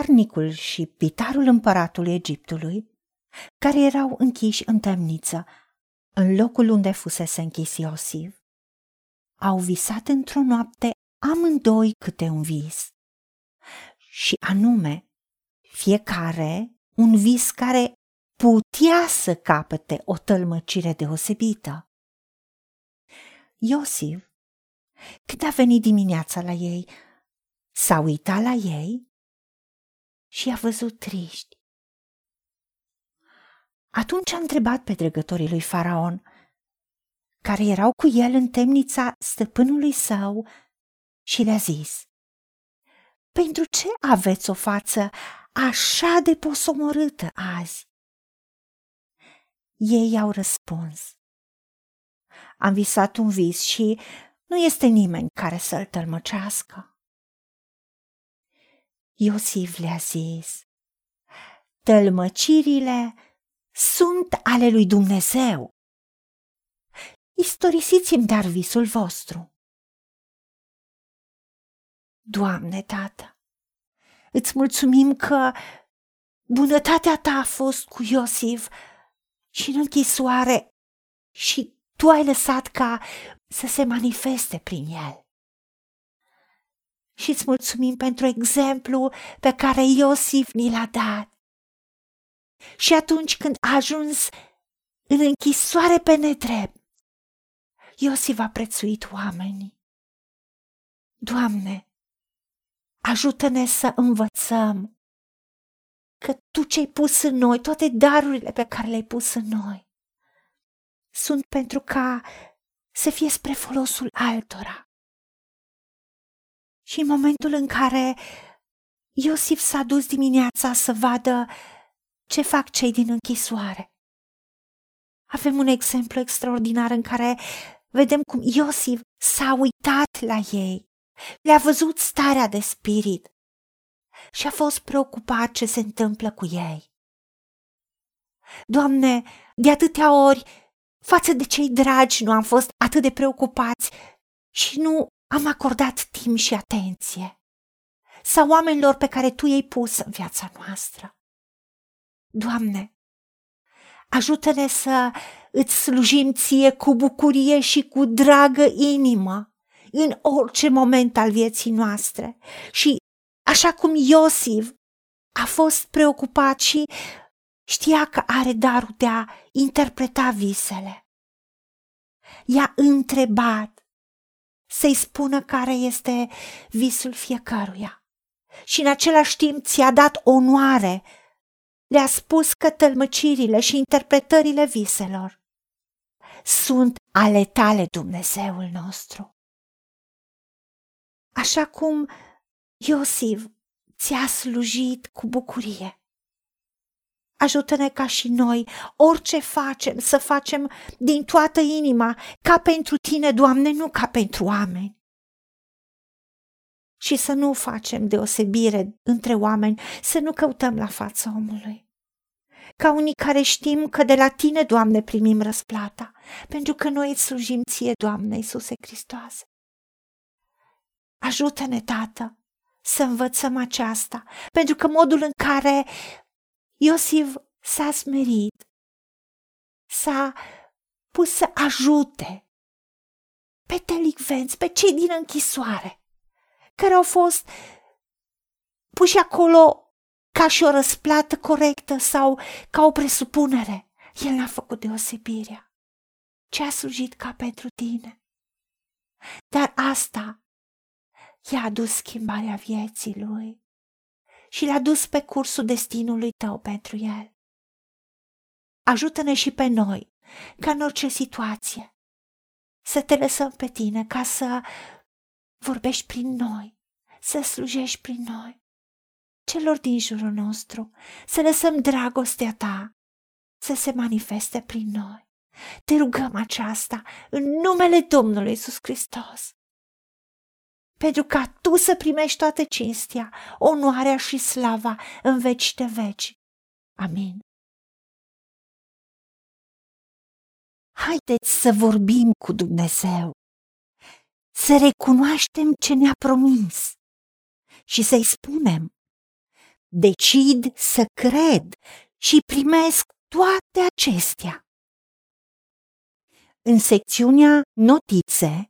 darnicul și pitarul împăratului Egiptului, care erau închiși în temniță, în locul unde fusese închis Iosif, au visat într-o noapte amândoi câte un vis. Și anume, fiecare un vis care putea să capete o tălmăcire deosebită. Iosif, când a venit dimineața la ei, s-a uitat la ei și a văzut triști. Atunci a întrebat pe dregătorii lui Faraon, care erau cu el în temnița stăpânului său, și le-a zis, Pentru ce aveți o față așa de posomorâtă azi? Ei au răspuns, Am visat un vis și nu este nimeni care să-l tălmăcească. Iosif le-a zis, Tălmăcirile sunt ale lui Dumnezeu. Istorisiți-mi dar visul vostru. Doamne, Tată, îți mulțumim că bunătatea ta a fost cu Iosif și în închisoare și tu ai lăsat ca să se manifeste prin el. Și îți mulțumim pentru exemplu pe care Iosif ni l-a dat. Și atunci când a ajuns în închisoare pe nedrept, Iosif a prețuit oamenii. Doamne, ajută-ne să învățăm că Tu ce-ai pus în noi, toate darurile pe care le-ai pus în noi, sunt pentru ca să fie spre folosul altora. Și în momentul în care Iosif s-a dus dimineața să vadă ce fac cei din închisoare, avem un exemplu extraordinar în care vedem cum Iosif s-a uitat la ei, le-a văzut starea de spirit și a fost preocupat ce se întâmplă cu ei. Doamne, de atâtea ori, față de cei dragi, nu am fost atât de preocupați și nu am acordat timp și atenție sau oamenilor pe care Tu i-ai pus în viața noastră. Doamne, ajută-ne să îți slujim ție cu bucurie și cu dragă inimă în orice moment al vieții noastre. Și așa cum Iosif a fost preocupat și știa că are darul de a interpreta visele. I-a întrebat să-i spună care este visul fiecăruia. Și în același timp ți-a dat onoare, le-a spus că tălmăcirile și interpretările viselor sunt ale tale, Dumnezeul nostru. Așa cum Iosif ți-a slujit cu bucurie. Ajută-ne ca și noi, orice facem, să facem din toată inima, ca pentru tine, Doamne, nu ca pentru oameni. Și să nu facem deosebire între oameni, să nu căutăm la fața omului ca unii care știm că de la Tine, Doamne, primim răsplata, pentru că noi îți slujim Ție, Doamne Iisuse Hristoase. Ajută-ne, Tată, să învățăm aceasta, pentru că modul în care Iosif s-a smerit, s-a pus să ajute pe delicvenți, pe cei din închisoare, care au fost puși acolo ca și o răsplată corectă sau ca o presupunere. El n-a făcut deosebirea, ce a slujit ca pentru tine. Dar asta i-a adus schimbarea vieții lui și l-a dus pe cursul destinului tău pentru el. Ajută-ne și pe noi, ca în orice situație, să te lăsăm pe tine ca să vorbești prin noi, să slujești prin noi celor din jurul nostru, să lăsăm dragostea ta să se manifeste prin noi. Te rugăm aceasta în numele Domnului Isus Hristos. Pentru ca tu să primești toată cinstea, onoarea și slava în veci de veci. Amin. Haideți să vorbim cu Dumnezeu, să recunoaștem ce ne-a promis și să-i spunem decid să cred și primesc toate acestea. În secțiunea Notițe